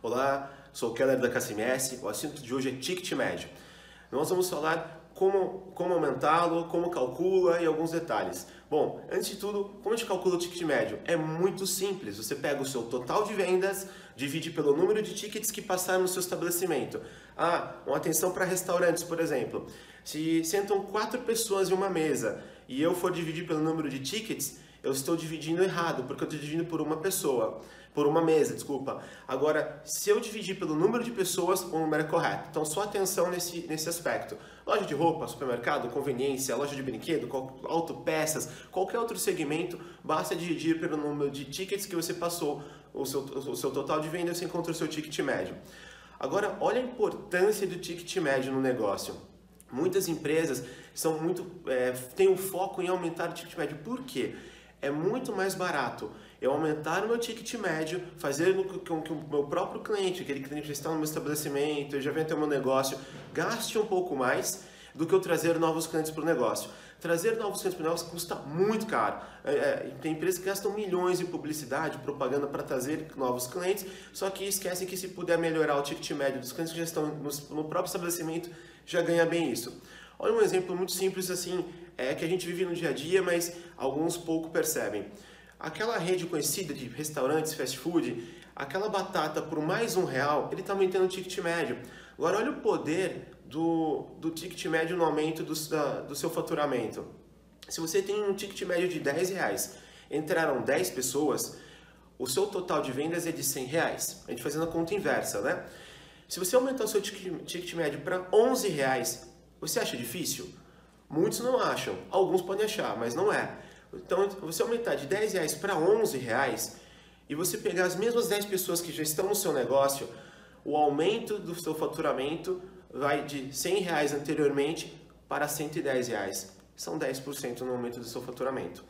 Olá, sou o Keller da KCMS. O assunto de hoje é ticket médio. Nós vamos falar como, como aumentá-lo, como calcula e alguns detalhes. Bom, antes de tudo, como a gente calcula o ticket médio? É muito simples. Você pega o seu total de vendas, divide pelo número de tickets que passaram no seu estabelecimento. Ah, uma atenção para restaurantes, por exemplo. Se sentam quatro pessoas em uma mesa e eu for dividir pelo número de tickets, eu estou dividindo errado, porque eu estou dividindo por uma pessoa, por uma mesa, desculpa. Agora, se eu dividir pelo número de pessoas, o número é correto. Então, só atenção nesse, nesse aspecto. Loja de roupa, supermercado, conveniência, loja de brinquedo, autopeças, qualquer outro segmento, basta dividir pelo número de tickets que você passou, o seu, o seu total de venda, você encontra o seu ticket médio. Agora, olha a importância do ticket médio no negócio. Muitas empresas são muito é, têm um foco em aumentar o ticket médio. Por quê? É muito mais barato eu aumentar o meu ticket médio, fazer com que o meu próprio cliente, aquele cliente que está no meu estabelecimento, já vem até o meu negócio, gaste um pouco mais do que eu trazer novos clientes para o negócio. Trazer novos clientes para o negócio custa muito caro. É, é, tem empresas que gastam milhões em publicidade, propaganda para trazer novos clientes, só que esquecem que se puder melhorar o ticket médio dos clientes que já estão no, no próprio estabelecimento, já ganha bem isso. Olha um exemplo muito simples assim, é que a gente vive no dia a dia, mas alguns pouco percebem. Aquela rede conhecida de restaurantes, fast food, aquela batata por mais um real, ele está aumentando o ticket médio. Agora olha o poder do, do ticket médio no aumento do, da, do seu faturamento. Se você tem um ticket médio de 10 reais, entraram 10 pessoas, o seu total de vendas é de 100 reais. A gente fazendo a conta inversa, né? Se você aumentar o seu ticket, ticket médio para 11 reais, você acha difícil? Muitos não acham, alguns podem achar, mas não é. Então, você aumentar de 10 reais para 11 reais e você pegar as mesmas 10 pessoas que já estão no seu negócio, o aumento do seu faturamento vai de 100 reais anteriormente para 110 reais. São 10% no aumento do seu faturamento.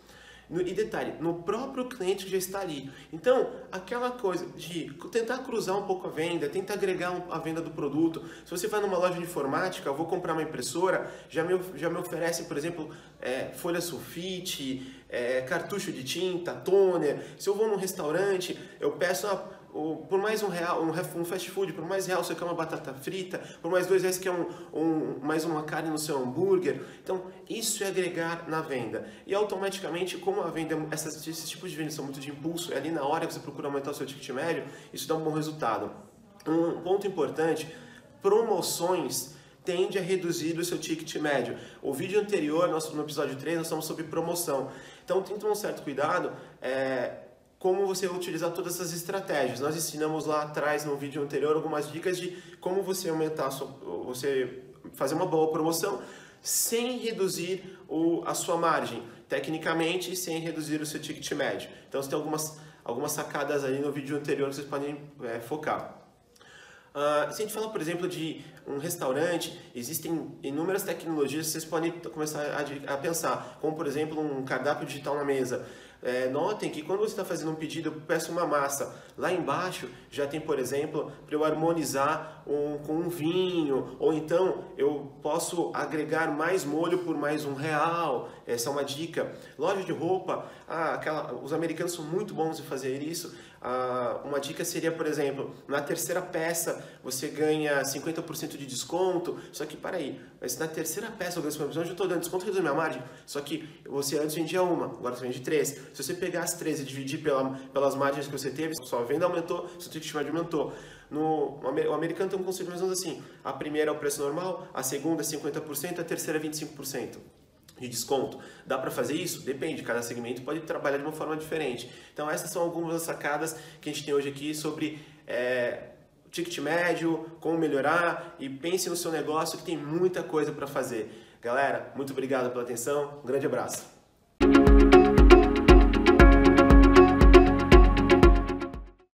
E detalhe, no próprio cliente que já está ali. Então, aquela coisa de tentar cruzar um pouco a venda, tentar agregar a venda do produto. Se você vai numa loja de informática, vou comprar uma impressora, já me, já me oferece, por exemplo, é, folha sulfite, é, cartucho de tinta, toner. Se eu vou num restaurante, eu peço uma por mais um real, um, fast food, por mais real você quer uma batata frita, por mais dois reais você quer um, um, mais uma carne no seu hambúrguer. Então, isso é agregar na venda. E automaticamente, como a venda, essas, esses tipos de venda são muito de impulso, é ali na hora que você procura aumentar o seu ticket médio, isso dá um bom resultado. Um ponto importante, promoções tende a reduzir o seu ticket médio. O vídeo anterior, nosso, no episódio 3, nós falamos sobre promoção. Então, tomar um certo cuidado. É, como você utilizar todas essas estratégias. Nós ensinamos lá atrás no vídeo anterior algumas dicas de como você aumentar, sua, você fazer uma boa promoção sem reduzir o, a sua margem, tecnicamente, sem reduzir o seu ticket médio. Então, você tem algumas, algumas sacadas ali no vídeo anterior que vocês podem é, focar. Uh, se a gente fala, por exemplo, de um restaurante, existem inúmeras tecnologias que vocês podem começar a, a pensar, como, por exemplo, um cardápio digital na mesa. É, notem que quando você está fazendo um pedido, eu peço uma massa. Lá embaixo já tem, por exemplo, para eu harmonizar um, com um vinho, ou então eu posso agregar mais molho por mais um real. Essa é uma dica. Loja de roupa, ah, aquela, os americanos são muito bons em fazer isso. Ah, uma dica seria, por exemplo, na terceira peça você ganha 50% de desconto. Só que, para aí, mas na terceira peça eu ganho 50%, eu estou dando desconto reduz minha margem. Só que você antes vendia uma, agora você vende três. Se você pegar as três e dividir pela, pelas margens que você teve, sua venda aumentou, seu ticket médio aumentou. No, o americano tem um conceito mais ou menos assim: a primeira é o preço normal, a segunda é 50%, a terceira é 25% de desconto. Dá para fazer isso? Depende, cada segmento pode trabalhar de uma forma diferente. Então essas são algumas das sacadas que a gente tem hoje aqui sobre é, ticket médio, como melhorar e pense no seu negócio que tem muita coisa para fazer. Galera, muito obrigado pela atenção, um grande abraço.